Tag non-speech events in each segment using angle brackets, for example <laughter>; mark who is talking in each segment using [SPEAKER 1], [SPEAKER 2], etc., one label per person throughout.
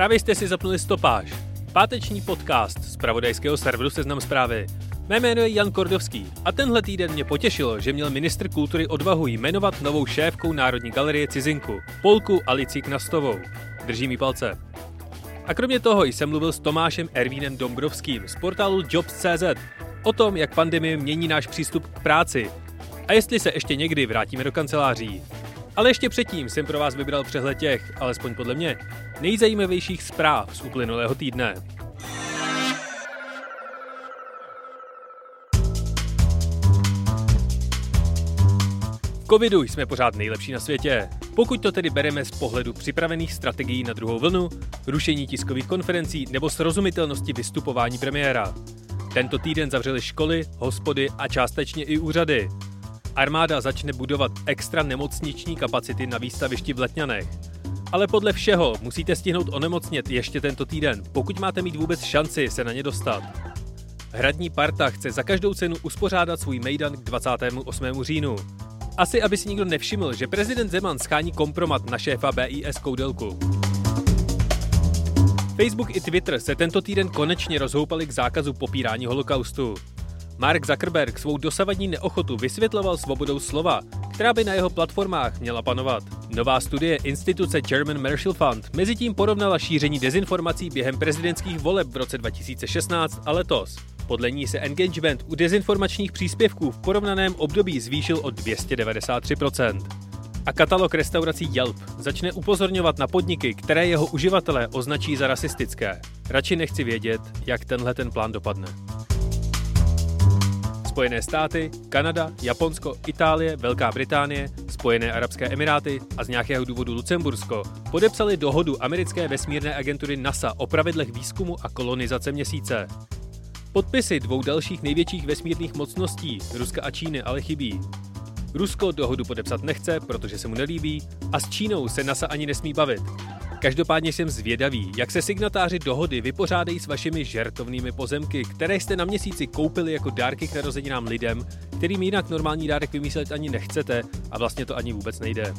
[SPEAKER 1] Právě jste si zapnuli stopáž. Páteční podcast z pravodajského serveru Seznam zprávy. Mé jméno je Jan Kordovský a tenhle týden mě potěšilo, že měl ministr kultury odvahu jmenovat novou šéfkou Národní galerie Cizinku, Polku Alici Knastovou. Drží mi palce. A kromě toho jsem mluvil s Tomášem Ervínem Dombrovským z portálu Jobs.cz o tom, jak pandemie mění náš přístup k práci a jestli se ještě někdy vrátíme do kanceláří. Ale ještě předtím jsem pro vás vybral přehled těch, alespoň podle mě, nejzajímavějších zpráv z uplynulého týdne. V covidu jsme pořád nejlepší na světě. Pokud to tedy bereme z pohledu připravených strategií na druhou vlnu, rušení tiskových konferencí nebo srozumitelnosti vystupování premiéra. Tento týden zavřeli školy, hospody a částečně i úřady. Armáda začne budovat extra nemocniční kapacity na výstavišti v Letňanech. Ale podle všeho musíte stihnout onemocnět ještě tento týden, pokud máte mít vůbec šanci se na ně dostat. Hradní parta chce za každou cenu uspořádat svůj mejdan k 28. říjnu. Asi, aby si nikdo nevšiml, že prezident Zeman schání kompromat na šéfa BIS Koudelku. Facebook i Twitter se tento týden konečně rozhoupali k zákazu popírání holokaustu. Mark Zuckerberg svou dosavadní neochotu vysvětloval svobodou slova, která by na jeho platformách měla panovat. Nová studie instituce German Marshall Fund mezitím porovnala šíření dezinformací během prezidentských voleb v roce 2016 a letos. Podle ní se engagement u dezinformačních příspěvků v porovnaném období zvýšil o 293%. A katalog restaurací Yelp začne upozorňovat na podniky, které jeho uživatelé označí za rasistické. Radši nechci vědět, jak tenhle ten plán dopadne. Spojené státy, Kanada, Japonsko, Itálie, Velká Británie, Spojené arabské emiráty a z nějakého důvodu Lucembursko podepsali dohodu americké vesmírné agentury NASA o pravidlech výzkumu a kolonizace měsíce. Podpisy dvou dalších největších vesmírných mocností, Ruska a Číny, ale chybí. Rusko dohodu podepsat nechce, protože se mu nelíbí, a s Čínou se NASA ani nesmí bavit. Každopádně jsem zvědavý, jak se signatáři dohody vypořádají s vašimi žertovnými pozemky, které jste na měsíci koupili jako dárky k narozeninám lidem, kterým jinak normální dárek vymyslet ani nechcete a vlastně to ani vůbec nejde.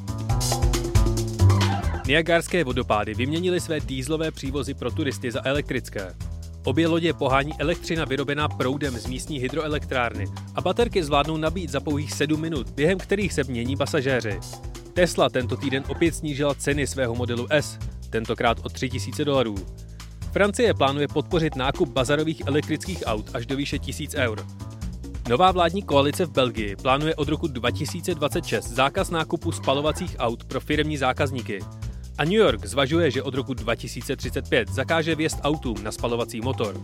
[SPEAKER 1] Niagárské vodopády vyměnili své dýzlové přívozy pro turisty za elektrické. Obě lodě pohání elektřina vyrobená proudem z místní hydroelektrárny a baterky zvládnou nabít za pouhých 7 minut, během kterých se mění pasažéři. Tesla tento týden opět snížila ceny svého modelu S, tentokrát o 3000 dolarů. Francie plánuje podpořit nákup bazarových elektrických aut až do výše 1000 eur. Nová vládní koalice v Belgii plánuje od roku 2026 zákaz nákupu spalovacích aut pro firmní zákazníky. A New York zvažuje, že od roku 2035 zakáže vjezd autům na spalovací motor.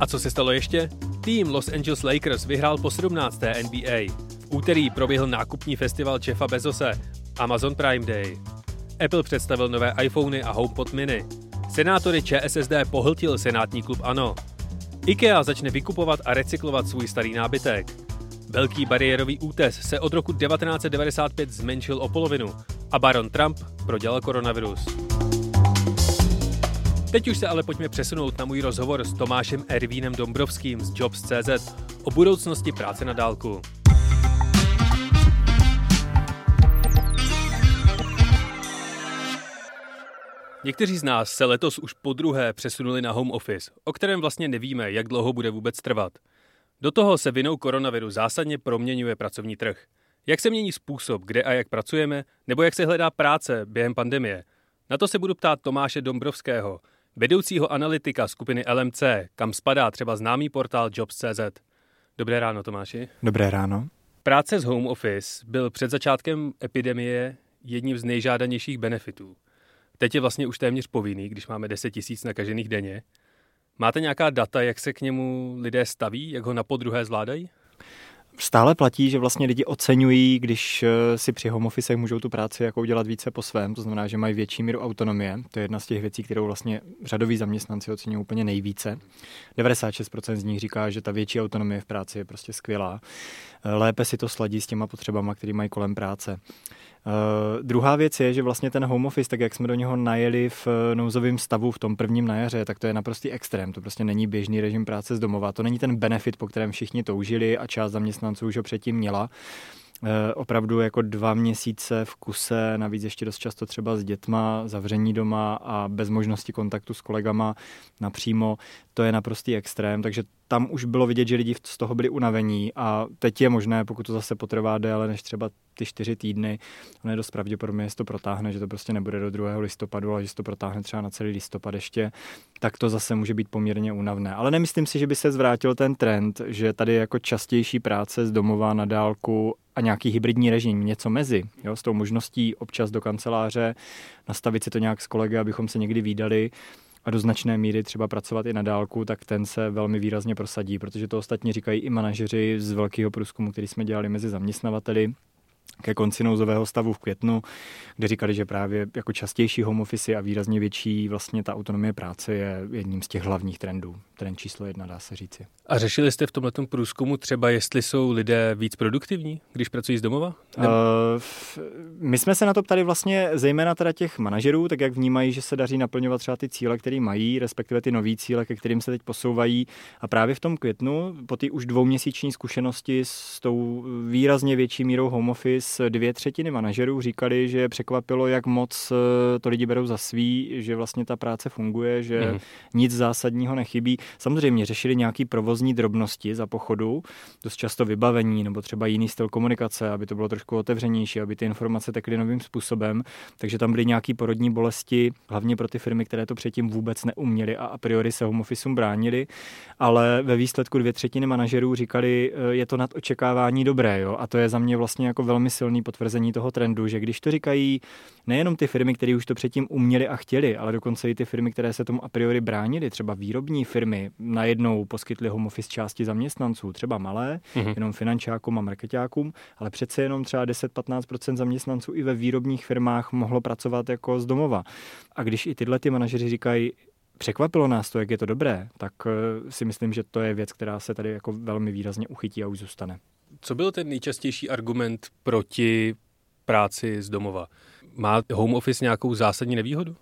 [SPEAKER 1] A co se stalo ještě? Tým Los Angeles Lakers vyhrál po 17. NBA. V úterý proběhl nákupní festival Jeffa Bezose, Amazon Prime Day. Apple představil nové iPhony a HomePod mini. Senátory ČSSD pohltil senátní klub ANO. IKEA začne vykupovat a recyklovat svůj starý nábytek. Velký bariérový útes se od roku 1995 zmenšil o polovinu a baron Trump prodělal koronavirus. Teď už se ale pojďme přesunout na můj rozhovor s Tomášem Ervínem Dombrovským z Jobs.cz o budoucnosti práce na dálku. Někteří z nás se letos už po druhé přesunuli na home office, o kterém vlastně nevíme, jak dlouho bude vůbec trvat. Do toho se vinou koronaviru zásadně proměňuje pracovní trh. Jak se mění způsob, kde a jak pracujeme, nebo jak se hledá práce během pandemie? Na to se budu ptát Tomáše Dombrovského, vedoucího analytika skupiny LMC, kam spadá třeba známý portál Jobs.cz. Dobré ráno, Tomáši.
[SPEAKER 2] Dobré ráno.
[SPEAKER 1] Práce z home office byl před začátkem epidemie jedním z nejžádanějších benefitů. Teď je vlastně už téměř povinný, když máme 10 tisíc nakažených denně. Máte nějaká data, jak se k němu lidé staví, jak ho na podruhé zvládají?
[SPEAKER 2] Stále platí, že vlastně lidi oceňují, když eh, si při home office můžou tu práci jako udělat více po svém, to znamená, že mají větší míru autonomie. To je jedna z těch věcí, kterou vlastně řadoví zaměstnanci oceňují úplně nejvíce. 96% z nich říká, že ta větší autonomie v práci je prostě skvělá. Eh, lépe si to sladí s těma potřebama, které mají kolem práce. Uh, druhá věc je, že vlastně ten home office, tak jak jsme do něho najeli v eh, nouzovém stavu v tom prvním na jaře, tak to je naprostý extrém. To prostě není běžný režim práce z domova. To není ten benefit, po kterém všichni toužili a část zaměstnanců už ho předtím měla. Eh, opravdu jako dva měsíce v kuse, navíc ještě dost často třeba s dětma, zavření doma a bez možnosti kontaktu s kolegama napřímo, to je naprostý extrém, takže tam už bylo vidět, že lidi z toho byli unavení a teď je možné, pokud to zase potrvá déle než třeba ty čtyři týdny, ono je dost pravděpodobně, že to protáhne, že to prostě nebude do 2. listopadu, ale že to protáhne třeba na celý listopad ještě, tak to zase může být poměrně únavné. Ale nemyslím si, že by se zvrátil ten trend, že tady jako častější práce z domova na dálku a nějaký hybridní režim, něco mezi, jo, s tou možností občas do kanceláře, nastavit si to nějak s kolegy, abychom se někdy výdali a do značné míry třeba pracovat i na dálku, tak ten se velmi výrazně prosadí, protože to ostatně říkají i manažeři z velkého průzkumu, který jsme dělali mezi zaměstnavateli, ke konci nouzového stavu v květnu, kde říkali, že právě jako častější home office a výrazně větší vlastně ta autonomie práce je jedním z těch hlavních trendů. Trend číslo jedna, dá se říci.
[SPEAKER 1] A řešili jste v tomhle průzkumu třeba, jestli jsou lidé víc produktivní, když pracují z domova? Uh,
[SPEAKER 2] my jsme se na to ptali vlastně zejména teda těch manažerů, tak jak vnímají, že se daří naplňovat třeba ty cíle, které mají, respektive ty nové cíle, ke kterým se teď posouvají. A právě v tom květnu, po té už dvouměsíční zkušenosti s tou výrazně větší mírou home office, dvě třetiny manažerů říkali, že překvapilo, jak moc eh, to lidi berou za svý, že vlastně ta práce funguje, že mm. nic zásadního nechybí. Samozřejmě řešili nějaký provozní drobnosti za pochodu, dost často vybavení nebo třeba jiný styl komunikace, aby to bylo trošku otevřenější, aby ty informace tekly novým způsobem. Takže tam byly nějaké porodní bolesti, hlavně pro ty firmy, které to předtím vůbec neuměly a a priori se home office bránili, ale ve výsledku dvě třetiny manažerů říkali, eh, je to nad očekávání dobré. Jo? A to je za mě vlastně jako velmi silný potvrzení toho trendu, že když to říkají nejenom ty firmy, které už to předtím uměli a chtěli, ale dokonce i ty firmy, které se tomu a priori bránili, třeba výrobní firmy, najednou poskytly home office části zaměstnanců, třeba malé, mm-hmm. jenom finančákům a marketákům, ale přece jenom třeba 10-15% zaměstnanců i ve výrobních firmách mohlo pracovat jako z domova. A když i tyhle ty manažeři říkají, překvapilo nás to, jak je to dobré, tak eh, si myslím, že to je věc, která se tady jako velmi výrazně uchytí a už zůstane.
[SPEAKER 1] Co byl ten nejčastější argument proti práci z domova? Má home office nějakou zásadní nevýhodu?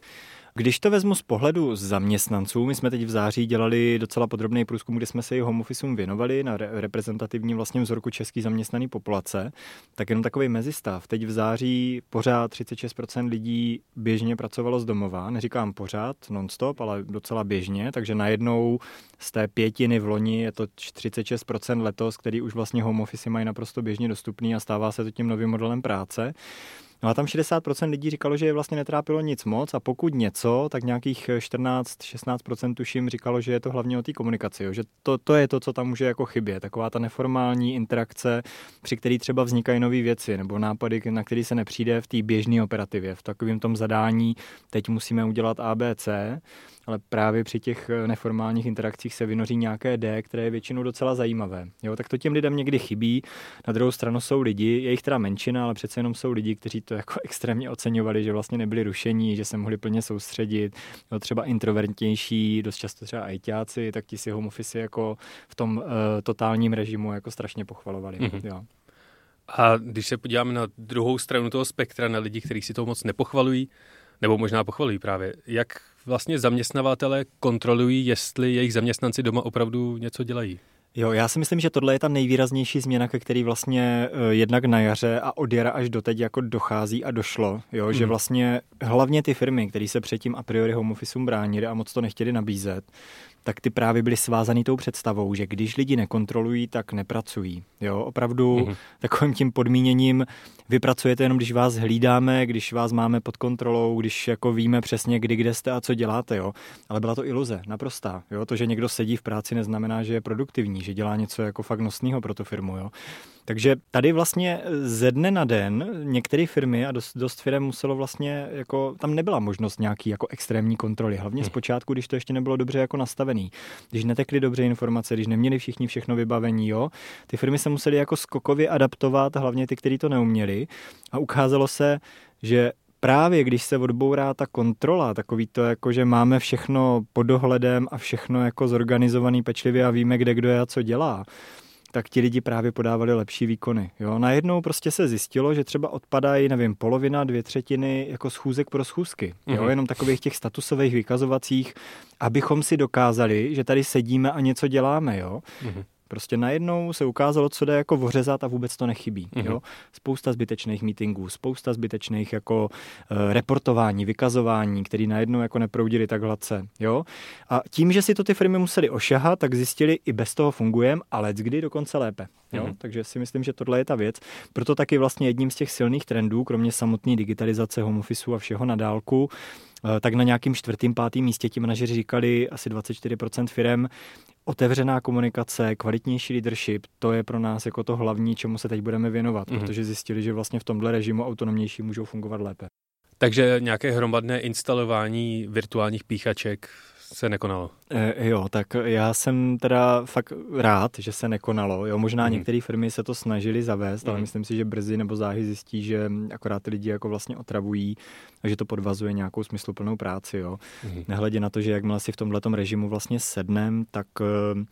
[SPEAKER 2] Když to vezmu z pohledu zaměstnanců, my jsme teď v září dělali docela podrobný průzkum, kde jsme se i home officeům věnovali na reprezentativním vlastně vzorku český zaměstnaný populace, tak jenom takový mezistav. Teď v září pořád 36% lidí běžně pracovalo z domova, neříkám pořád, nonstop, ale docela běžně, takže najednou z té pětiny v loni je to 36% letos, který už vlastně home office mají naprosto běžně dostupný a stává se to tím novým modelem práce. No a tam 60% lidí říkalo, že je vlastně netrápilo nic moc a pokud něco, tak nějakých 14-16% tuším říkalo, že je to hlavně o té komunikaci, jo. že to, to je to, co tam může jako chybět, taková ta neformální interakce, při který třeba vznikají nové věci nebo nápady, na který se nepřijde v té běžné operativě, v takovém tom zadání, teď musíme udělat ABC, ale právě při těch eh, neformálních interakcích se vynoří nějaké D, které je většinou docela zajímavé. Jo, tak to těm lidem někdy chybí. Na druhou stranu jsou lidi, je jich teda menšina, ale přece jenom jsou lidi, kteří to jako extrémně oceňovali, že vlastně nebyli rušení, že se mohli plně soustředit. Jo, třeba introvertnější, dost často třeba ajťáci, tak ti si home office jako v tom uh, totálním režimu jako strašně pochvalovali. Mm-hmm. Jo.
[SPEAKER 1] A když se podíváme na druhou stranu toho spektra, na lidi, kteří si to moc nepochvalují, nebo možná pochvalují právě, jak vlastně zaměstnavatele kontrolují, jestli jejich zaměstnanci doma opravdu něco dělají?
[SPEAKER 2] Jo, já si myslím, že tohle je ta nejvýraznější změna, ke který vlastně uh, jednak na jaře a od jara až doteď jako dochází a došlo, jo, mm. že hmm. vlastně hlavně ty firmy, které se předtím a priori home office bránili a moc to nechtěli nabízet, tak ty právě byly svázaný tou představou, že když lidi nekontrolují, tak nepracují. Jo, opravdu mm-hmm. takovým tím podmíněním vy pracujete jenom, když vás hlídáme, když vás máme pod kontrolou, když jako víme přesně, kdy, kde jste a co děláte, jo. Ale byla to iluze, naprostá. Jo, to, že někdo sedí v práci, neznamená, že je produktivní, že dělá něco jako fakt nosného pro tu firmu, jo. Takže tady vlastně ze dne na den některé firmy a dost, dost firm muselo vlastně, jako tam nebyla možnost nějaký jako extrémní kontroly. Hlavně hm. zpočátku, když to ještě nebylo dobře jako nastavený. Když netekly dobře informace, když neměli všichni všechno vybavení, jo, ty firmy se musely jako skokově adaptovat, hlavně ty, kteří to neuměli. A ukázalo se, že právě když se odbourá ta kontrola, takový to jako, že máme všechno pod dohledem a všechno jako zorganizovaný pečlivě a víme, kde kdo je a co dělá, tak ti lidi právě podávali lepší výkony. Jo? Najednou prostě se zjistilo, že třeba odpadají, nevím, polovina, dvě třetiny jako schůzek pro schůzky. Jo? Mm-hmm. Jenom takových těch statusových vykazovacích, abychom si dokázali, že tady sedíme a něco děláme. Jo? Mm-hmm. Prostě najednou se ukázalo, co jde jako vořezat a vůbec to nechybí. Mm-hmm. Jo? Spousta zbytečných meetingů, spousta zbytečných jako uh, reportování, vykazování, který najednou jako neproudili tak hladce. Jo? A tím, že si to ty firmy museli ošahat, tak zjistili, i bez toho fungujeme, ale kdy dokonce lépe. Jo? Mm-hmm. Takže si myslím, že tohle je ta věc. Proto taky vlastně jedním z těch silných trendů, kromě samotné digitalizace home officeu a všeho na dálku, eh, tak na nějakým čtvrtým, pátým místě ti manažeři říkali asi 24% firem, otevřená komunikace, kvalitnější leadership, to je pro nás jako to hlavní, čemu se teď budeme věnovat, mm-hmm. protože zjistili, že vlastně v tomhle režimu autonomnější můžou fungovat lépe.
[SPEAKER 1] Takže nějaké hromadné instalování virtuálních píchaček se nekonalo.
[SPEAKER 2] E, jo, tak já jsem teda fakt rád, že se nekonalo. Jo, možná mm. některé firmy se to snažili zavést, mm. ale mhm. myslím si, že brzy nebo záhy zjistí, že akorát ty lidi jako vlastně otravují a že to podvazuje nějakou smysluplnou práci. Jo. Mm. Nehledě na to, že jakmile si v tomhle režimu vlastně sednem, tak uh,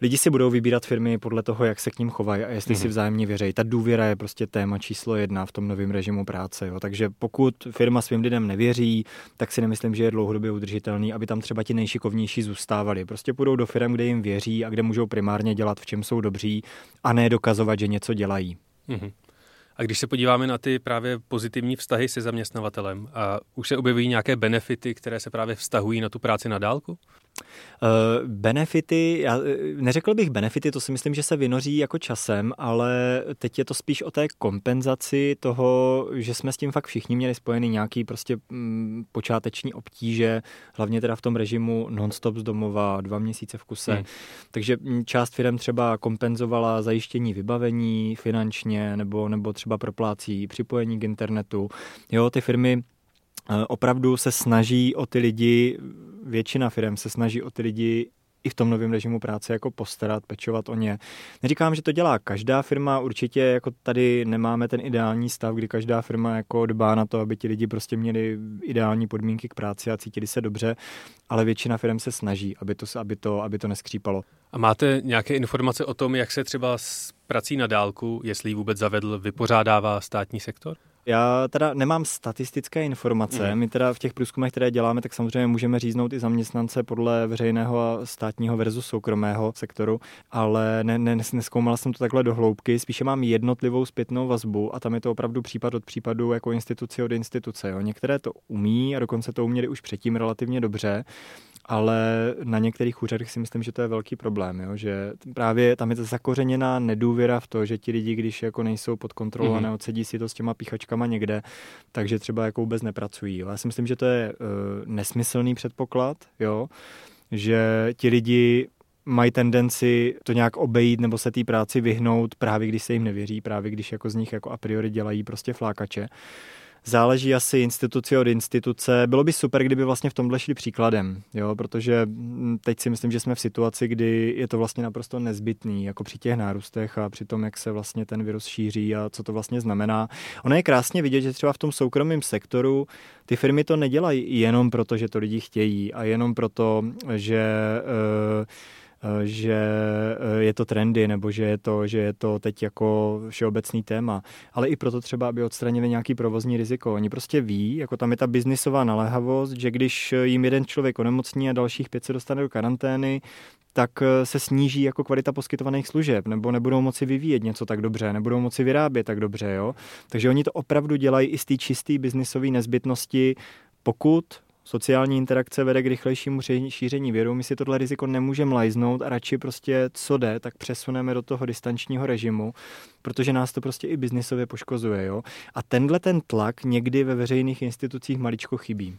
[SPEAKER 2] lidi si budou vybírat firmy podle toho, jak se k ním chovají a jestli mm-hmm. si mhm. vzájemně věří. Ta důvěra je prostě téma číslo jedna v tom novém režimu práce. Jo. Takže pokud firma svým lidem nevěří, tak si nemyslím, že je dlouhodobě udržitelný, aby tam třeba ti nejšikovnější zůstávali. Prostě půjdou do firm, kde jim věří a kde můžou primárně dělat, v čem jsou dobří a ne dokazovat, že něco dělají. Mm-hmm.
[SPEAKER 1] A když se podíváme na ty právě pozitivní vztahy se zaměstnavatelem, a už se objevují nějaké benefity, které se právě vztahují na tu práci na dálku?
[SPEAKER 2] Uh, benefity, já eh, neřekl bych benefity, to si myslím, že se vynoří jako časem, ale teď je to spíš o té kompenzaci toho, že jsme s tím fakt všichni měli spojený nějaký prostě mm, počáteční obtíže, hlavně teda v tom režimu non-stop z domova, dva měsíce v kuse. Hmm. Takže mm, část firm třeba kompenzovala zajištění vybavení finančně nebo, nebo třeba proplácí připojení k internetu. Jo, ty firmy eh, opravdu se snaží o ty lidi většina firm se snaží o ty lidi i v tom novém režimu práce jako postarat, pečovat o ně. Neříkám, že to dělá každá firma, určitě jako tady nemáme ten ideální stav, kdy každá firma jako dbá na to, aby ti lidi prostě měli ideální podmínky k práci a cítili se dobře, ale většina firm se snaží, aby to, aby to, aby to neskřípalo.
[SPEAKER 1] A máte nějaké informace o tom, jak se třeba s prací na dálku, jestli ji vůbec zavedl, vypořádává státní sektor?
[SPEAKER 2] Já teda nemám statistické informace. Mm. My teda v těch průzkumech, které děláme, tak samozřejmě můžeme říznout i zaměstnance podle veřejného a státního versus soukromého sektoru, ale ne, ne, neskoumal jsem to takhle do hloubky. Spíše mám jednotlivou zpětnou vazbu a tam je to opravdu případ od případu jako instituce od instituce. Jo. Některé to umí a dokonce to uměli už předtím relativně dobře ale na některých úřadech si myslím, že to je velký problém, jo? že právě tam je zakořeněná nedůvěra v to, že ti lidi, když jako nejsou pod kontrolou mm-hmm. a mhm. neodsedí si to s těma píchačkama někde, takže třeba jako vůbec nepracují. Jo? Já si myslím, že to je uh, nesmyslný předpoklad, jo? že ti lidi mají tendenci to nějak obejít nebo se té práci vyhnout právě když se jim nevěří, právě když jako z nich jako a priori dělají prostě flákače záleží asi instituci od instituce. Bylo by super, kdyby vlastně v tomhle šli příkladem, jo, protože teď si myslím, že jsme v situaci, kdy je to vlastně naprosto nezbytný, jako při těch nárůstech a při tom, jak se vlastně ten virus šíří a co to vlastně znamená. Ono je krásně vidět, že třeba v tom soukromém sektoru ty firmy to nedělají jenom proto, že to lidi chtějí a jenom proto, že uh, že eh, je to trendy nebo že je to, že je to teď jako všeobecný téma, ale i proto třeba, aby odstranili nějaký provozní riziko. Oni prostě ví, jako tam je ta biznisová naléhavost, že když jim jeden člověk onemocní a dalších pět se dostane do karantény, tak eh, se sníží jako kvalita poskytovaných služeb, nebo nebudou moci vyvíjet něco tak dobře, nebudou moci vyrábět tak dobře, jo. Takže oni to opravdu dělají i z té čisté biznisové nezbytnosti, pokud sociální interakce vede k rychlejšímu šíření viru. My si tohle riziko nemůžeme lajznout a radši prostě co jde, tak přesuneme do toho distančního režimu, protože nás to prostě i biznisově poškozuje. Jo? A tenhle ten tlak někdy ve veřejných institucích maličko chybí.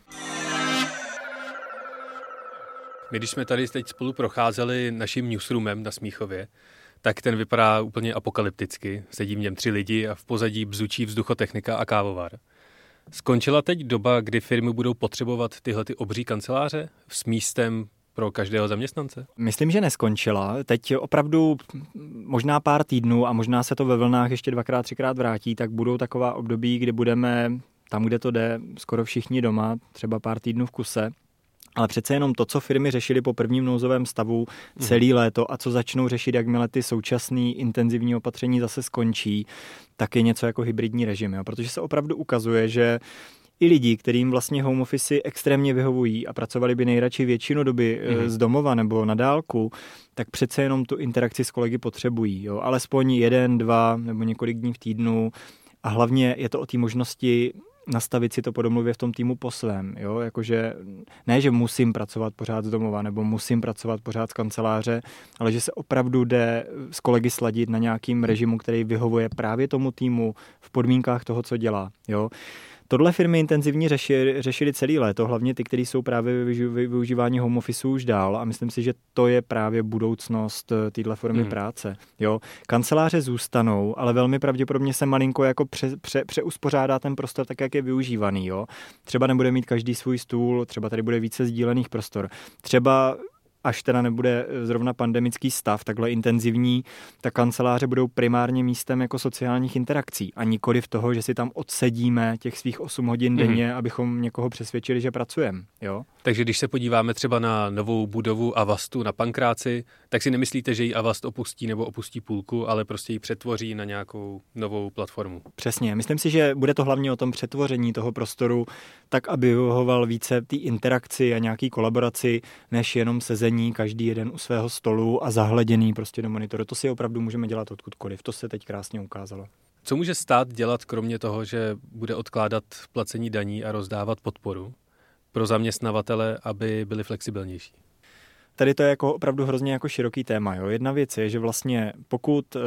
[SPEAKER 1] My, když jsme tady teď spolu procházeli naším newsroomem na Smíchově, tak ten vypadá úplně apokalypticky. Sedí v něm tři lidi a v pozadí bzučí vzduchotechnika a kávovar. Skončila teď doba, kdy firmy budou potřebovat tyhle ty obří kanceláře s místem pro každého zaměstnance?
[SPEAKER 2] Myslím, že neskončila. Teď opravdu možná pár týdnů a možná se to ve vlnách ještě dvakrát, třikrát vrátí, tak budou taková období, kdy budeme tam, kde to jde, skoro všichni doma, třeba pár týdnů v kuse. Ale přece jenom to, co firmy řešily po prvním nouzovém stavu mhm. celý léto a co začnou řešit, jakmile ty současné intenzivní opatření zase skončí, tak je něco jako hybridní režim. Jo? Protože se opravdu ukazuje, že i lidi, kterým vlastně home office extrémně vyhovují a pracovali by nejradši většinu doby mm-hmm. z domova nebo na dálku, tak přece jenom tu interakci s kolegy potřebují. Jo? Alespoň jeden, dva nebo několik dní v týdnu a hlavně je to o té možnosti nastavit si to po domluvě v tom týmu po svém. Jo? Jakože ne, že musím pracovat pořád z domova nebo musím pracovat pořád z kanceláře, ale že se opravdu jde s kolegy sladit na nějakým režimu, který vyhovuje právě tomu týmu v podmínkách toho, co dělá. Jo? Tohle firmy intenzivně řešily, řešili celý léto, hlavně ty, které jsou právě využívání home office už dál a myslím si, že to je právě budoucnost eh, téhle formy hmm. práce. Jo? Kanceláře zůstanou, ale velmi pravděpodobně se malinko jako pře, pře, přeuspořádá ten prostor tak, jak je využívaný. Jo? Třeba nebude mít každý svůj stůl, třeba tady bude více sdílených prostor. Třeba až teda nebude eh, zrovna pandemický stav takhle intenzivní, tak kanceláře budou primárně místem jako sociálních interakcí a nikoli v toho, že si tam odsedíme těch svých 8 hodin mhm. denně, mm. abychom někoho přesvědčili, že pracujeme. Jo?
[SPEAKER 1] Takže když se podíváme třeba na novou budovu Avastu na Pankráci, tak si nemyslíte, že ji Avast opustí nebo opustí půlku, ale prostě ji přetvoří na nějakou novou platformu.
[SPEAKER 2] Přesně. Myslím si, že bude to hlavně o tom přetvoření toho prostoru tak, aby vyhovoval více té interakci a nějaký kolaboraci, než jenom sezení každý jeden u svého stolu a zahleděný prostě do monitoru. To si opravdu můžeme dělat odkudkoliv. To se teď krásně ukázalo.
[SPEAKER 1] Co může stát dělat, kromě toho, že bude odkládat placení daní a rozdávat podporu pro zaměstnavatele, aby byli flexibilnější?
[SPEAKER 2] Tady to je jako opravdu hrozně jako široký téma. Jo. Jedna věc je, že vlastně pokud uh,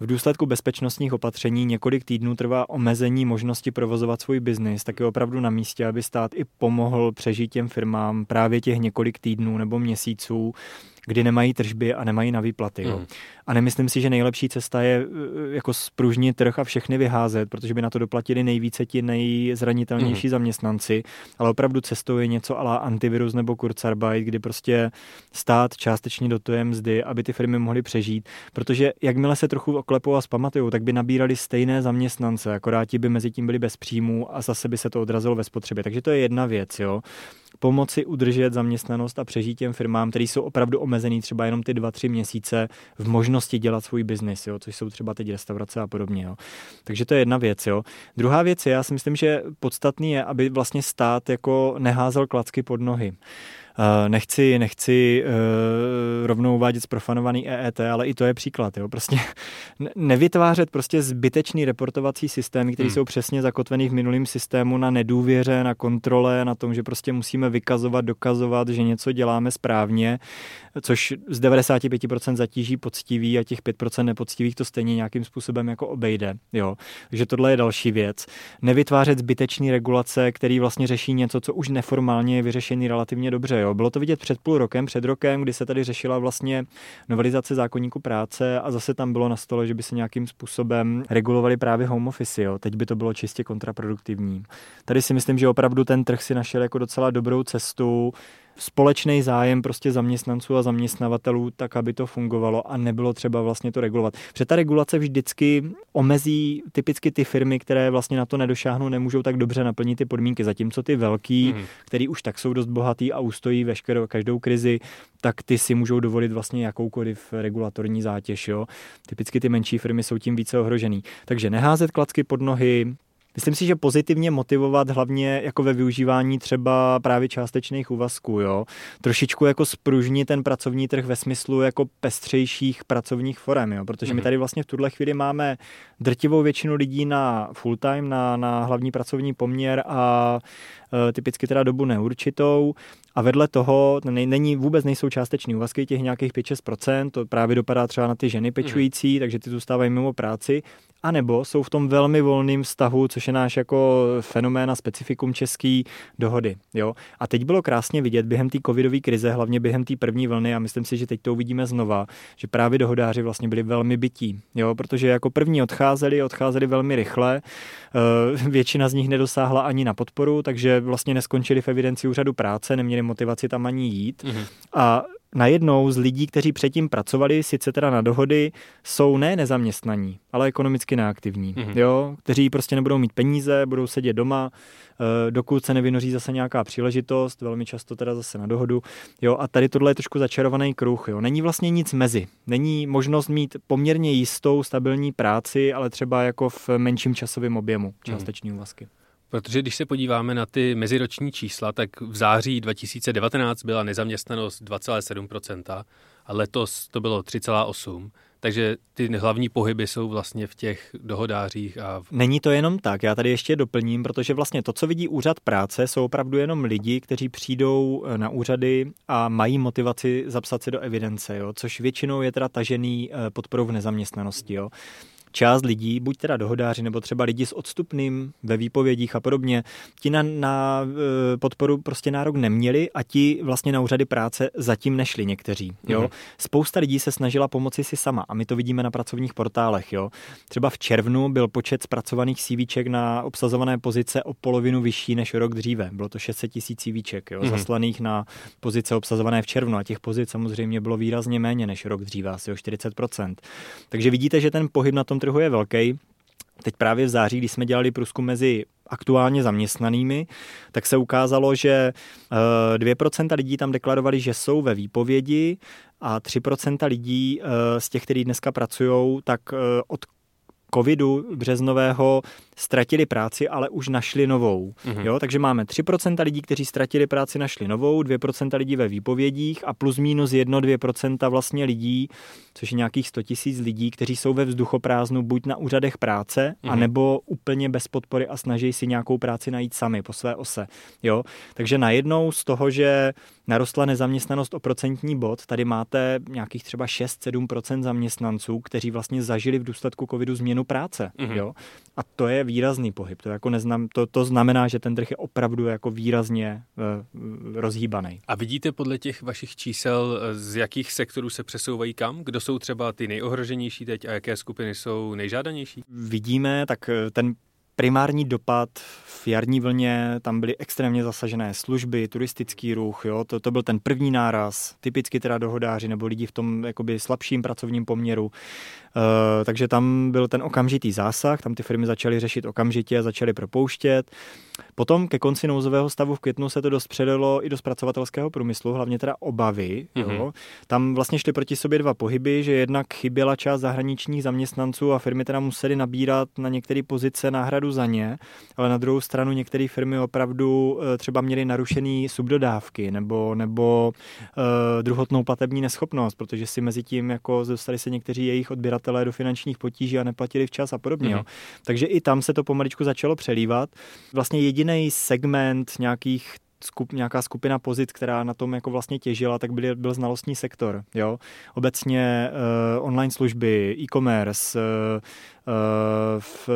[SPEAKER 2] v důsledku bezpečnostních opatření několik týdnů trvá omezení možnosti provozovat svůj biznis, tak je opravdu na místě, aby stát i pomohl přežít těm firmám právě těch několik týdnů nebo měsíců, kdy nemají tržby a nemají na výplaty. Jo. Mm. A nemyslím si, že nejlepší cesta je eh, jako spružnit trh a všechny vyházet, protože by na to doplatili nejvíce ti nejzranitelnější mm. zaměstnanci, ale opravdu cestou je něco ala antivirus nebo Kurzarbeit, kdy prostě stát částečně dotuje mzdy, aby ty firmy mohly přežít, protože jakmile se trochu oklepou a zpamatují, tak by nabírali stejné zaměstnance, akorát ti by mezi tím byli bez příjmů a zase by se to odrazilo ve spotřebě. Takže to je jedna věc, jo pomoci udržet zaměstnanost a přežít těm firmám, které jsou opravdu omezený třeba jenom ty dva, tři měsíce v možnosti dělat svůj biznis, což jsou třeba teď restaurace a podobně. Jo. Takže to je jedna věc. Jo. Druhá věc je, já si myslím, že podstatný je, aby vlastně stát jako neházel klacky pod nohy. Eh, nechci, nechci uh, rovnou uvádět zprofanovaný EET, ale i to je příklad. Jo? Prostě <laughs> nevytvářet prostě zbytečný reportovací systémy, které hmm. jsou přesně zakotvený v minulém systému na nedůvěře, na kontrole, na tom, že prostě musíme vykazovat, dokazovat, že něco děláme správně, což z 95% zatíží poctivý a těch 5% nepoctivých to stejně nějakým způsobem jako obejde. Jo? Takže tohle je další věc. Nevytvářet zbytečný regulace, který vlastně řeší něco, co už neformálně je vyřešený relativně dobře. Jo? Jo. Bylo to vidět před půl rokem, před rokem, kdy se tady řešila vlastně novelizace zákonníku práce a zase tam bylo na stole, že by se nějakým způsobem regulovali právě home office. Jo. Teď by to bylo čistě kontraproduktivní. Tady si myslím, že opravdu ten trh si našel jako docela dobrou cestu, společný zájem prostě zaměstnanců a zaměstnavatelů, tak aby to fungovalo a nebylo třeba vlastně to regulovat. Protože ta regulace vždycky omezí typicky ty firmy, které vlastně na to nedošáhnou, nemůžou tak dobře naplnit ty podmínky, zatímco ty velký, mm. který už tak jsou dost bohatý a ustojí veškerou každou krizi, tak ty si můžou dovolit vlastně jakoukoliv regulatorní zátěž. Jo. Typicky ty menší firmy jsou tím více ohrožený. Takže neházet klacky pod nohy, Myslím si, že pozitivně motivovat hlavně jako ve využívání třeba právě částečných úvazků, jo. Trošičku jako spružnit ten pracovní trh ve smyslu jako pestřejších pracovních forem, jo. Protože my mhm. tady vlastně v tuhle chvíli máme drtivou většinu lidí na full time, na, na hlavní pracovní poměr a e, typicky teda dobu neurčitou. A vedle toho není vůbec nejsou částečný úvazky, těch nějakých 5-6%, to právě dopadá třeba na ty ženy pečující, mm. takže ty zůstávají mimo práci a nebo jsou v tom velmi volným vztahu, což je náš jako fenomén a specifikum český dohody. Jo? A teď bylo krásně vidět během té covidové krize, hlavně během té první vlny, a myslím si, že teď to uvidíme znova, že právě dohodáři vlastně byli velmi bytí, jo? protože jako první odcházeli, odcházeli velmi rychle, eh, <laughs> většina z nich nedosáhla ani na podporu, takže vlastně neskončili v evidenci úřadu práce, neměli motivaci tam ani jít. Mm-hmm. A najednou z lidí, kteří předtím pracovali, sice teda na dohody, jsou ne nezaměstnaní, ale ekonomicky neaktivní, mm-hmm. jo, kteří prostě nebudou mít peníze, budou sedět doma, eh, dokud se nevynoří zase nějaká příležitost, velmi často teda zase na dohodu, jo, a tady tohle je trošku začarovaný kruh, jo, není vlastně nic mezi, není možnost mít poměrně jistou, stabilní práci, ale třeba jako v menším časovém objemu, částeční mm. úvazky.
[SPEAKER 1] Protože když se podíváme na ty meziroční čísla, tak v září 2019 byla nezaměstnanost 2,7% a letos to bylo 3,8%. Takže ty hlavní pohyby jsou vlastně v těch dohodářích. A v...
[SPEAKER 2] Není to jenom tak, já tady ještě doplním, protože vlastně to, co vidí úřad práce, jsou opravdu jenom lidi, kteří přijdou eh, na úřady a mají motivaci zapsat se do evidence, jo? což většinou je teda tažený eh, podporou v nezaměstnanosti. Jo? Část lidí, buď teda dohodáři, nebo třeba lidi s odstupným ve výpovědích a podobně, ti na, na e, podporu prostě nárok neměli a ti vlastně na úřady práce zatím nešli někteří. Jo? Mm-hmm. Spousta lidí se snažila pomoci si sama a my to vidíme na pracovních portálech. Jo? Třeba v červnu byl počet zpracovaných CVček na obsazované pozice o polovinu vyšší než rok dříve. Bylo to 600 tisíc CVček jo? Mm-hmm. zaslaných na pozice obsazované v červnu a těch pozic samozřejmě bylo výrazně méně než rok dříve, asi o 40%. Takže vidíte, že ten pohyb na tom trhu je velký. Teď právě v září, když jsme dělali průzkum mezi aktuálně zaměstnanými, tak se ukázalo, že 2% eh, lidí tam deklarovali, že jsou ve výpovědi a 3% lidí eh, z těch, kteří dneska pracují, tak eh, od covidu březnového ztratili práci, ale už našli novou. Mm-hmm. Jo, takže máme 3% lidí, kteří ztratili práci, našli novou, 2% lidí ve výpovědích a plus minus 1-2% vlastně lidí, což je nějakých 100 tisíc lidí, kteří jsou ve vzduchoprázdnu buď na úřadech práce, mm-hmm. anebo úplně bez podpory a snaží si nějakou práci najít sami po své ose. Jo? Takže najednou z toho, že narostla nezaměstnanost o procentní bod, tady máte nějakých třeba 6-7% zaměstnanců, kteří vlastně zažili v důsledku covidu změnu práce. Mm-hmm. Jo? A to je výrazný pohyb. To, jako neznam, to, to znamená, že ten trh je opravdu jako výrazně uh, rozhýbaný.
[SPEAKER 1] A vidíte podle těch vašich čísel, eh, z jakých sektorů se přesouvají kam? Kdo jsou třeba ty nejohroženější teď a jaké skupiny jsou nejžádanější?
[SPEAKER 2] Vidíme, tak eh, ten primární dopad v jarní vlně, tam byly extrémně zasažené služby, turistický ruch, jo, to, to byl ten první náraz, typicky teda dohodáři nebo lidi v tom jakoby slabším pracovním poměru. Uh, takže tam byl ten okamžitý zásah, tam ty firmy začaly řešit okamžitě a začaly propouštět. Potom ke konci nouzového stavu v květnu se to dost předalo i do zpracovatelského průmyslu, hlavně teda obavy. Mm-hmm. Jo. Mhm. Tam vlastně šly proti sobě dva pohyby, že jednak chyběla část zahraničních zaměstnanců a firmy teda musely nabírat na některé pozice náhradu za ně, ale na druhou stranu některé firmy opravdu eh, třeba měly narušený subdodávky nebo, nebo uh, druhotnou platební neschopnost, protože si mezi tím jako dostali se někteří jejich odběratelé do finančních potíží a neplatili včas a podobně. Mm-hmm. Jo. Takže i tam se to pomaličku začalo přelívat. Vlastně jediný segment nějakých skup, nějaká skupina pozic, která na tom jako vlastně těžila, tak byl, byl znalostní sektor. Jo? Obecně uh, online služby, e-commerce, uh, v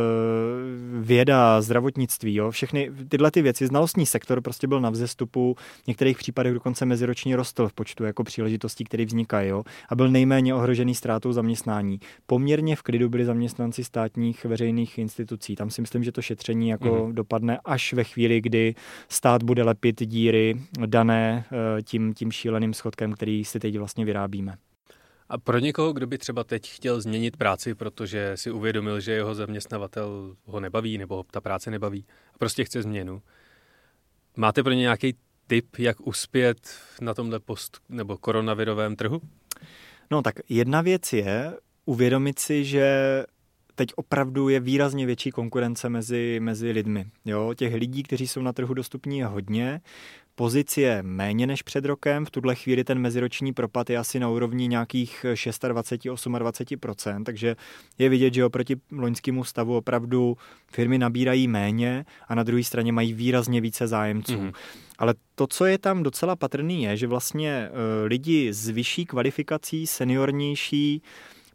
[SPEAKER 2] věda, zdravotnictví, jo, všechny tyhle ty věci. Znalostní sektor prostě byl na vzestupu, v některých případech dokonce meziročně rostl v počtu jako příležitostí, které vznikají, jo, a byl nejméně ohrožený ztrátou zaměstnání. Poměrně v klidu byli zaměstnanci státních veřejných institucí. Tam si myslím, že to šetření jako mm. dopadne až ve chvíli, kdy stát bude lepit díry dané eh, tím, tím šíleným schodkem, který si teď vlastně vyrábíme.
[SPEAKER 1] A pro někoho, kdo by třeba teď chtěl změnit práci, protože si uvědomil, že jeho zaměstnavatel ho nebaví nebo ta práce nebaví a prostě chce změnu, máte pro ně nějaký tip, jak uspět na tomhle post nebo koronavirovém trhu?
[SPEAKER 2] No tak jedna věc je uvědomit si, že teď opravdu je výrazně větší konkurence mezi, mezi lidmi. Jo? Těch lidí, kteří jsou na trhu dostupní, je hodně pozici je méně než před rokem. V tuhle chvíli ten meziroční propad je asi na úrovni nějakých 26-28%, takže je vidět, že oproti loňskému stavu opravdu firmy nabírají méně a na druhé straně mají výrazně více zájemců. Mm-hmm. Ale to, co je tam docela patrný, je, že vlastně uh, lidi s vyšší kvalifikací, seniornější,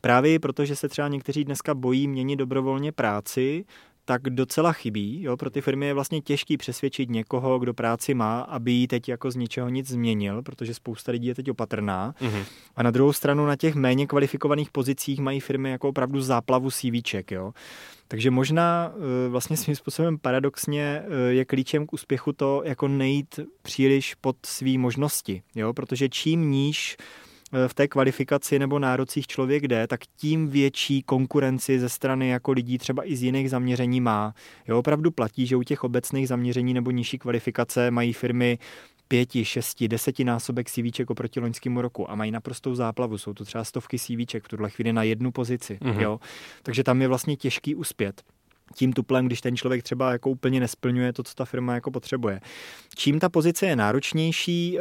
[SPEAKER 2] Právě protože se třeba někteří dneska bojí měnit dobrovolně práci, tak docela chybí. Jo? Pro ty firmy je vlastně těžký přesvědčit někoho, kdo práci má, aby ji teď jako z ničeho nic změnil, protože spousta lidí je teď opatrná. Mm-hmm. A na druhou stranu na těch méně kvalifikovaných pozicích mají firmy jako opravdu záplavu CVček. Jo? Takže možná eh, vlastně svým způsobem paradoxně eh, je klíčem k úspěchu to jako nejít příliš pod svý možnosti, jo? protože čím níž v té kvalifikaci nebo nárocích člověk jde, tak tím větší konkurenci ze strany jako lidí třeba i z jiných zaměření má. Jo, opravdu platí, že u těch obecných zaměření nebo nižší kvalifikace mají firmy pěti, šesti, desetinásobek CVček oproti loňskému roku a mají naprostou záplavu. Jsou to třeba stovky CVček v tuhle chvíli na jednu pozici. Mm-hmm. Jo? Takže tam je vlastně těžký uspět. Tím tuplem, když ten člověk třeba jako úplně nesplňuje to, co ta firma jako potřebuje. Čím ta pozice je náročnější,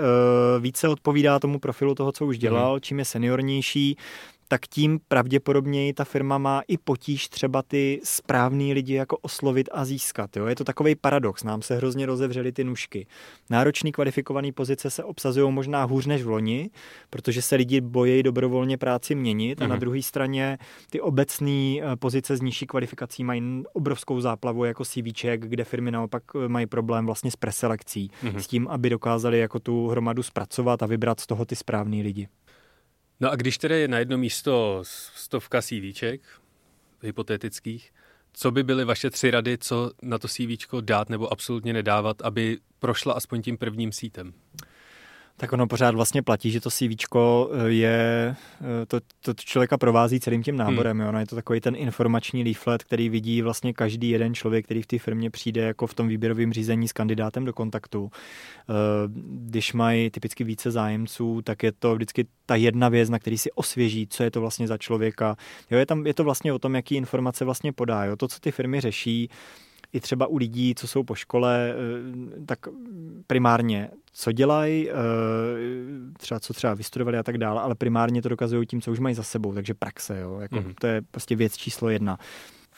[SPEAKER 2] více odpovídá tomu profilu toho, co už dělal, mhm. čím je seniornější, tak tím pravděpodobně ta firma má i potíž třeba ty správný lidi jako oslovit a získat. Jo? Je to takový paradox, nám se hrozně rozevřely ty nůžky. Náročný kvalifikované pozice se obsazují možná hůř než v loni, protože se lidi bojí dobrovolně práci měnit mm-hmm. a na mhm. druhé straně ty obecné eh, pozice s nižší kvalifikací mají obrovskou záplavu jako CVček, kde firmy naopak eh, mají problém vlastně s preselekcí, mm-hmm. s tím, aby dokázali jako tu hromadu zpracovat a vybrat z toho ty správný lidi.
[SPEAKER 1] No a když tedy je na jedno místo stovka CVček, hypotetických, co by byly vaše tři rady, co na to CV dát nebo absolutně nedávat, aby prošla aspoň tím prvním sítem?
[SPEAKER 2] Tak ono pořád vlastně platí, že to CV eh, je, eh, to, to člověka provází celým tím náborem. Hmm. Jo? No je to takový ten informační leaflet, který vidí vlastně každý jeden člověk, který v té firmě přijde jako v tom výběrovém řízení s kandidátem do kontaktu. Eh, když mají typicky více zájemců, tak je to vždycky ta jedna věc, na který si osvěží, co je to vlastně za člověka. Jo, je, tam, je to vlastně o tom, jaký informace vlastně podá. Jo? To, co ty firmy řeší, i třeba u lidí, co jsou po škole, eh, tak primárně co dělají, eh, třeba co třeba vystudovali a tak dále, ale primárně to dokazují tím, co už mají za sebou, takže praxe, jo, jako mm-hmm. to je prostě věc číslo jedna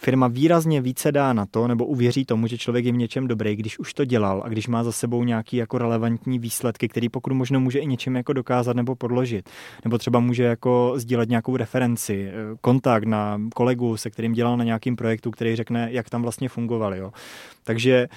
[SPEAKER 2] firma výrazně více dá na to, nebo uvěří tomu, že člověk je v něčem dobrý, když už to dělal a když má za sebou nějaký jako relevantní výsledky, který pokud možno může i něčem jako dokázat nebo podložit. Nebo třeba může jako sdílet nějakou referenci, eh, kontakt na kolegu, se kterým dělal na nějakým projektu, který řekne, jak tam vlastně fungovali. Jo. Takže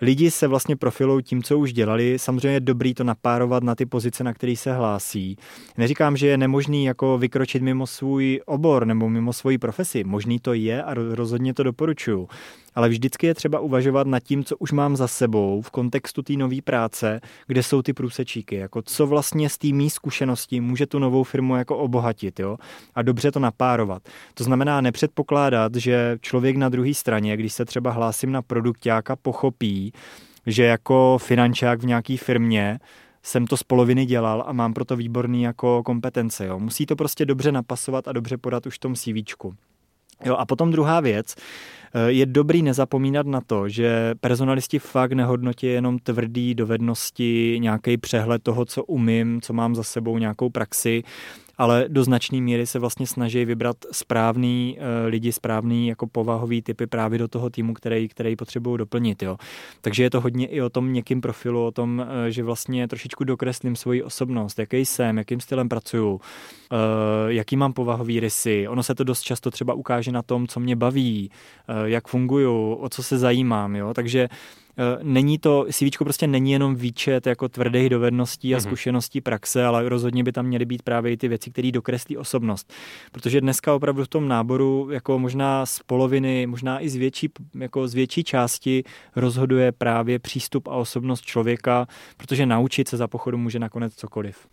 [SPEAKER 2] lidi se vlastně profilují tím, co už dělali. Samozřejmě je dobrý to napárovat na ty pozice, na které se hlásí. Neříkám, že je nemožný jako vykročit mimo svůj obor nebo mimo svoji profesi. Možný to je a rozhodně to doporučuju ale vždycky je třeba uvažovat nad tím, co už mám za sebou v kontextu té nové práce, kde jsou ty průsečíky, jako co vlastně z té mý zkušenosti může tu novou firmu jako obohatit, jo, a dobře to napárovat. To znamená nepředpokládat, že člověk na druhé straně, když se třeba hlásím na produktáka, pochopí, že jako finančák v nějaké firmě jsem to z poloviny dělal a mám proto výborný jako kompetence. Jo. Musí to prostě dobře napasovat a dobře podat už v tom CVčku. Jo, a potom druhá věc, eh, je dobrý nezapomínat na to, že personalisti fakt nehodnotí jenom tvrdý dovednosti, nějaký přehled toho, co umím, co mám za sebou, nějakou praxi, ale do značné míry se vlastně snaží vybrat správný uh, lidi, správný jako povahový typy právě do toho týmu, který, který potřebují doplnit. Jo. Takže je to hodně i o tom někým profilu, o tom, uh, že vlastně trošičku dokreslím svoji osobnost, jaký jsem, jakým stylem pracuju, uh, jaký mám povahový rysy. Ono se to dost často třeba ukáže na tom, co mě baví, jak funguju, o co se zajímám. Jo. Takže Eh, není to, CV prostě není jenom výčet jako tvrdých dovedností a mm-hmm. zkušeností praxe, ale rozhodně by tam měly být právě i ty věci, které dokreslí osobnost. Protože dneska opravdu v tom náboru jako možná z poloviny, možná i z větší, jako z větší části rozhoduje právě přístup a osobnost člověka, protože naučit se za pochodu může nakonec cokoliv.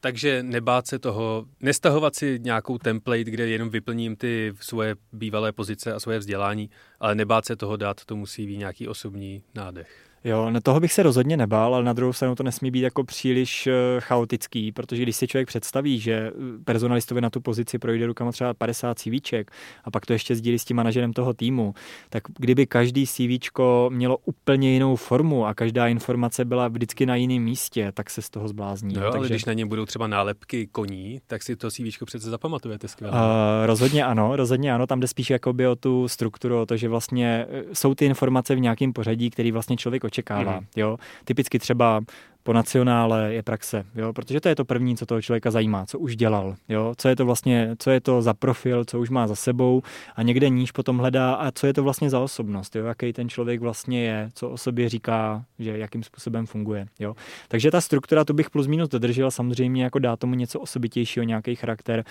[SPEAKER 1] Takže nebát se toho, nestahovat si nějakou template, kde jenom vyplním ty svoje bývalé pozice a svoje vzdělání, ale nebát se toho dát tomu CV nějaký osobní nádech.
[SPEAKER 2] Jo, na toho bych se rozhodně nebál, ale na druhou stranu to nesmí být jako příliš eh, chaotický, protože když si člověk představí, že eh, personalistovi na tu pozici projde rukama třeba 50 CVček a pak to ještě sdílí s tím manažerem toho týmu, tak kdyby každý CVčko mělo úplně jinou formu a každá informace byla vždycky na jiném místě, tak se z toho zblázní.
[SPEAKER 1] No jo, takže... ale když na něm budou třeba nálepky koní, tak si to CVčko přece zapamatujete skvěle. Uh,
[SPEAKER 2] rozhodně ano, rozhodně ano, tam jde spíš jakoby o tu strukturu, o to, že vlastně jsou ty informace v nějakém pořadí, který vlastně člověk očekává. Mm. Jo? Typicky třeba po nacionále je praxe, jo? protože to je to první, co toho člověka zajímá, co už dělal, jo? co je to vlastně, co je to za profil, co už má za sebou a někde níž potom hledá a co je to vlastně za osobnost, jo? jaký ten člověk vlastně je, co o sobě říká, že jakým způsobem funguje. Jo? Takže ta struktura, to bych plus minus dodržel, samozřejmě jako dá tomu něco osobitějšího, nějaký charakter,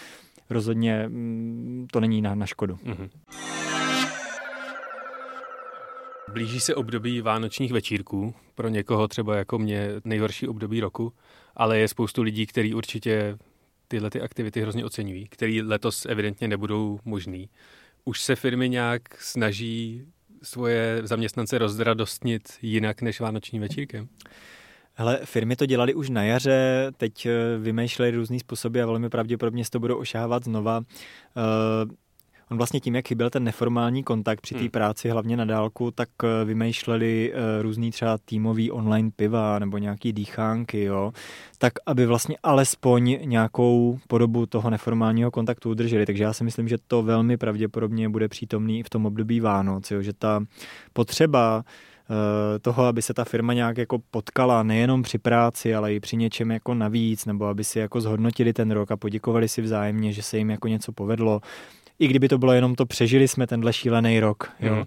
[SPEAKER 2] rozhodně mm, to není na, na škodu. Mm-hmm.
[SPEAKER 1] Blíží se období vánočních večírků, pro někoho třeba jako mě nejhorší období roku, ale je spoustu lidí, kteří určitě tyhle ty aktivity hrozně oceňují, který letos evidentně nebudou možný. Už se firmy nějak snaží svoje zaměstnance rozradostnit jinak než vánoční večírkem?
[SPEAKER 2] Hele, firmy to dělali už na jaře, teď eh, vymýšleli různý způsoby a velmi pravděpodobně se to budou ošávat znova. Uh, on vlastně tím, jak chyběl ten neformální kontakt při té hmm. práci, hlavně na dálku, tak eh, vymýšleli uh, různý třeba týmový online piva nebo nějaký dýchánky, jo, tak aby vlastně alespoň nějakou podobu toho neformálního kontaktu udrželi. Takže já si myslím, že to velmi pravděpodobně bude přítomný i v tom období Vánoc, jo, že ta potřeba Eh, toho, aby se ta firma nějak jako potkala nejenom při práci, ale i při něčem jako navíc, nebo aby si jako zhodnotili ten rok a poděkovali si vzájemně, že se jim jako něco povedlo. I kdyby to bylo jenom to, přežili jsme tenhle šílený rok, jo. Mm.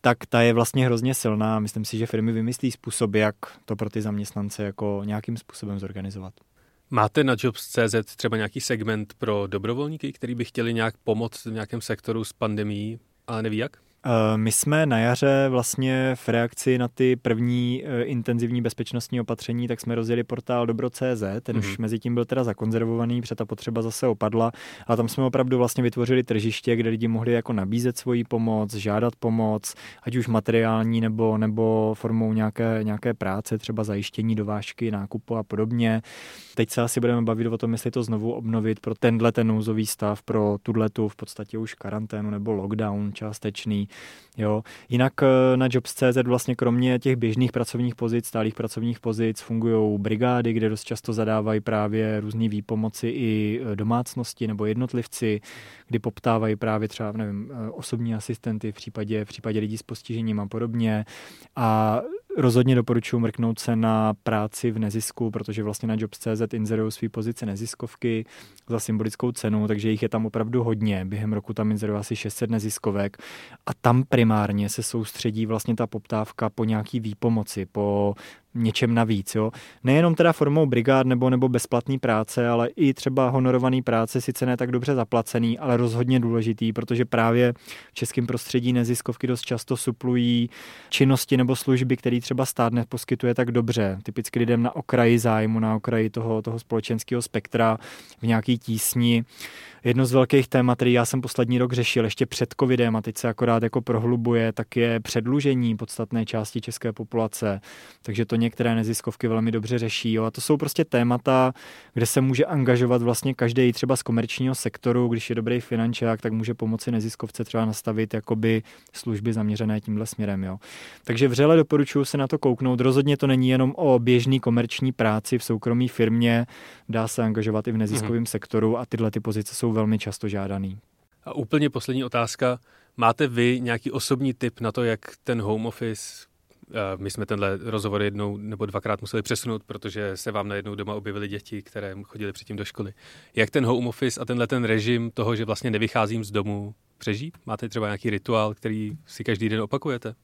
[SPEAKER 2] tak ta je vlastně hrozně silná. Myslím si, že firmy vymyslí způsob, jak to pro ty zaměstnance jako nějakým způsobem zorganizovat.
[SPEAKER 1] Máte na Jobs.cz třeba nějaký segment pro dobrovolníky, který by chtěli nějak pomoct v nějakém sektoru s pandemí, ale neví jak?
[SPEAKER 2] Eh, my jsme na jaře vlastně v reakci na ty první eh, intenzivní bezpečnostní opatření, tak jsme rozjeli portál Dobro.cz, ten mm-hmm. už mhm. mezi tím byl teda zakonzervovaný, protože ta potřeba zase opadla, ale tam jsme opravdu vlastně vytvořili tržiště, kde lidi mohli jako nabízet svoji pomoc, žádat pomoc, ať už materiální nebo, nebo formou nějaké, nějaké práce, třeba zajištění dovážky, nákupu a podobně. Teď se asi budeme bavit o tom, jestli to znovu obnovit pro tenhle ten nouzový stav, pro tuhle tu v podstatě už karanténu nebo lockdown částečný. Jo. Jinak eh, na Jobs.cz vlastně kromě těch běžných pracovních pozic, stálých pracovních pozic fungují brigády, kde dost často zadávají právě různé výpomoci i eh, domácnosti nebo jednotlivci, kdy poptávají právě třeba nevím, eh, osobní asistenty v případě, v případě lidí s postižením a podobně. A Rozhodně doporučuji mrknout se na práci v nezisku, protože vlastně na Jobs.cz inzerují svý pozice neziskovky za symbolickou cenu, takže jich je tam opravdu hodně. Během roku tam inzerují asi 600 neziskovek a tam primárně se soustředí vlastně ta poptávka po nějaký výpomoci, po něčem navíc. Jo? Nejenom teda formou brigád nebo, nebo bezplatný práce, ale i třeba honorovaný práce, sice ne tak dobře zaplacený, ale rozhodně důležitý, protože právě v českém prostředí neziskovky dost často suplují činnosti nebo služby, které třeba stát neposkytuje tak dobře. Typicky lidem na okraji zájmu, na okraji toho, toho společenského spektra, v nějaký tísni jedno z velkých témat, který já jsem poslední rok řešil ještě před covidem a teď se akorát jako prohlubuje, tak je předlužení podstatné části české populace. Takže to některé neziskovky velmi dobře řeší. Jo. A to jsou prostě témata, kde se může angažovat vlastně každý třeba z komerčního sektoru, když je dobrý finančák, tak může pomoci neziskovce třeba nastavit jakoby služby zaměřené tímhle směrem. Jo. Takže vřele doporučuji se na to kouknout. Rozhodně to není jenom o běžný komerční práci v soukromé firmě, dá se angažovat i v neziskovém mm-hmm. sektoru a tyhle ty pozice jsou velmi často žádaný.
[SPEAKER 1] A úplně poslední otázka. Máte vy nějaký osobní tip na to, jak ten home office my jsme tenhle rozhovor jednou nebo dvakrát museli přesunout, protože se vám najednou doma objevily děti, které chodily předtím do školy. Jak ten home office a tenhle ten režim toho, že vlastně nevycházím z domu, přežít? Máte třeba nějaký rituál, který si každý den opakujete?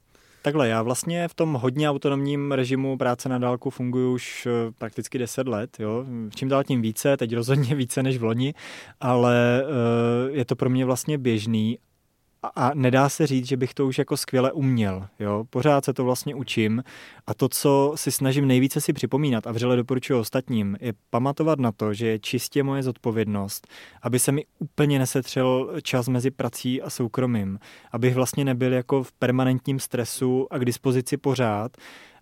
[SPEAKER 2] Takhle, já vlastně v tom hodně autonomním režimu práce na dálku funguji už eh, prakticky 10 let. Jo. Čím dál tím více, teď rozhodně <laughs> více než v loni, ale uh, je to pro mě vlastně běžný a nedá se říct, že bych to už jako skvěle uměl. Jo? Pořád se to vlastně učím a to, co si snažím nejvíce si připomínat a vřele doporučuji ostatním, je pamatovat na to, že je čistě moje zodpovědnost, aby se mi úplně nesetřel čas mezi prací a soukromým, abych vlastně nebyl jako v permanentním stresu a k dispozici pořád,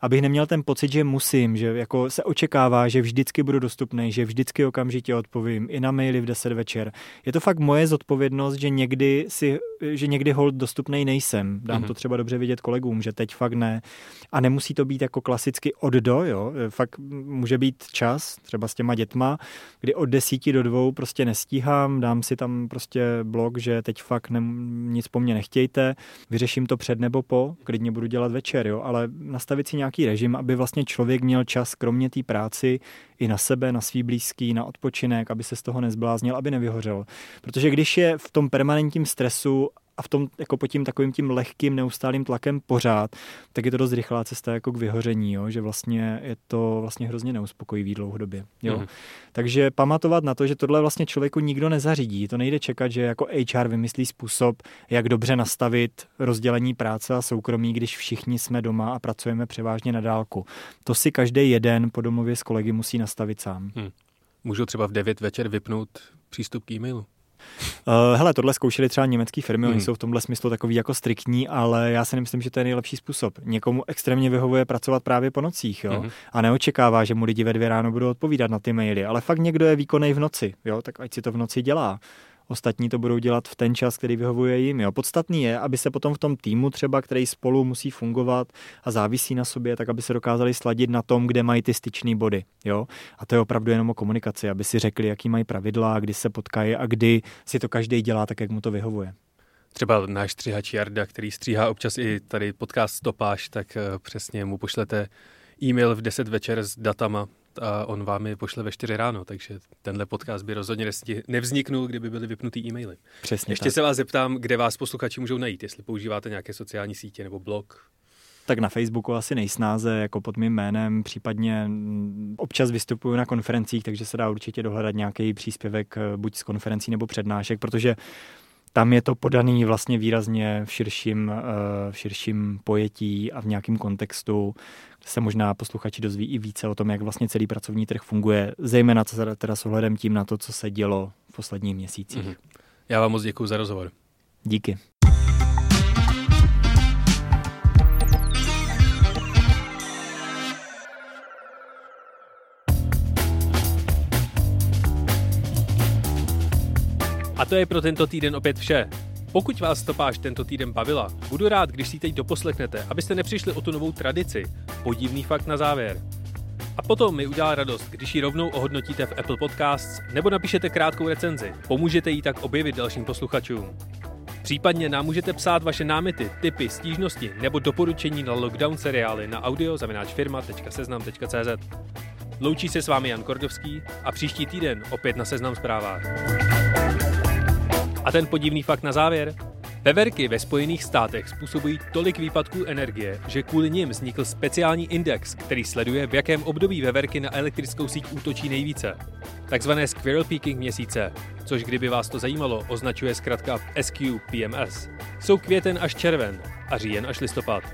[SPEAKER 2] abych neměl ten pocit, že musím, že jako se očekává, že vždycky budu dostupný, že vždycky okamžitě odpovím i na maily v 10 večer. Je to fakt moje zodpovědnost, že někdy si, že někdy hold dostupný nejsem. Dám mm-hmm. to třeba dobře vidět kolegům, že teď fakt ne. A nemusí to být jako klasicky od do, jo. Fakt může být čas, třeba s těma dětma, kdy od desíti do dvou prostě nestíhám, dám si tam prostě blok, že teď fakt ne, nic po mně nechtějte, vyřeším to před nebo po, klidně budu dělat večer, jo, ale nastavit si nějaký režim, aby vlastně člověk měl čas kromě té práci i na sebe, na svý blízký, na odpočinek, aby se z toho nezbláznil, aby nevyhořel. Protože když je v tom permanentním stresu a v tom jako pod tím takovým tím lehkým neustálým tlakem pořád, tak je to dost rychlá cesta jako k vyhoření, jo? že vlastně je to vlastně hrozně neuspokojivý dlouhodobě. Jo? Mm. Takže pamatovat na to, že tohle vlastně člověku nikdo nezařídí. To nejde čekat, že jako HR vymyslí způsob, jak dobře nastavit rozdělení práce a soukromí, když všichni jsme doma a pracujeme převážně na dálku. To si každý jeden po domově s kolegy musí nastavit sám. Hmm.
[SPEAKER 1] Můžu třeba v 9 večer vypnout přístup k e-mailu?
[SPEAKER 2] Uh, hele, tohle zkoušeli třeba německé firmy, hmm. oni jsou v tomhle smyslu takový jako striktní, ale já si nemyslím, že to je nejlepší způsob. Někomu extrémně vyhovuje pracovat právě po nocích, jo, hmm. a neočekává, že mu lidi ve dvě ráno budou odpovídat na ty maily, ale fakt někdo je výkonný v noci, jo, tak ať si to v noci dělá ostatní to budou dělat v ten čas, který vyhovuje jim. Jo. Podstatný je, aby se potom v tom týmu třeba, který spolu musí fungovat a závisí na sobě, tak aby se dokázali sladit na tom, kde mají ty styčné body. Jo. A to je opravdu jenom o komunikaci, aby si řekli, jaký mají pravidla, kdy se potkají a kdy si to každý dělá tak, jak mu to vyhovuje.
[SPEAKER 1] Třeba náš stříhač Jarda, který stříhá občas i tady podcast Stopáž, tak eh, přesně mu pošlete e-mail v 10 večer s datama a on vám je pošle ve 4 ráno, takže tenhle podcast by rozhodně nevzniknul, kdyby byly vypnutý e-maily.
[SPEAKER 2] Přesně
[SPEAKER 1] Ještě
[SPEAKER 2] tak.
[SPEAKER 1] se vás zeptám, kde vás posluchači můžou najít, jestli používáte nějaké sociální sítě nebo blog.
[SPEAKER 2] Tak na Facebooku asi nejsnáze, jako pod mým jménem, případně občas vystupuju na konferencích, takže se dá určitě dohledat nějaký příspěvek eh, buď z konferencí nebo přednášek, protože tam je to podaný vlastně výrazně v širším, eh, v širším pojetí a v nějakém kontextu, se možná posluchači dozví i více o tom, jak vlastně celý pracovní trh funguje, zejména co teda s ohledem tím na to, co se dělo v posledních měsících. Mm-hmm.
[SPEAKER 1] Já vám moc děkuji za rozhovor.
[SPEAKER 2] Díky.
[SPEAKER 1] To je pro tento týden opět vše. Pokud vás stopáž tento týden bavila, budu rád, když si teď doposlechnete, abyste nepřišli o tu novou tradici. Podivný fakt na závěr. A potom mi udělá radost, když ji rovnou ohodnotíte v Apple Podcasts nebo napíšete krátkou recenzi. Pomůžete jí tak objevit dalším posluchačům. Případně nám můžete psát vaše námety, typy, stížnosti nebo doporučení na lockdown seriály na audio.seznam.cz. Loučí se s vámi Jan Kordovský a příští týden opět na Seznam zprávách. A ten podivný fakt na závěr. Veverky ve Spojených státech způsobují tolik výpadků energie, že kvůli nim vznikl speciální index, který sleduje, v jakém období veverky na elektrickou síť útočí nejvíce. Takzvané Squirrel Peaking měsíce, což kdyby vás to zajímalo, označuje zkrátka SQPMS. Jsou květen až červen a říjen až listopad.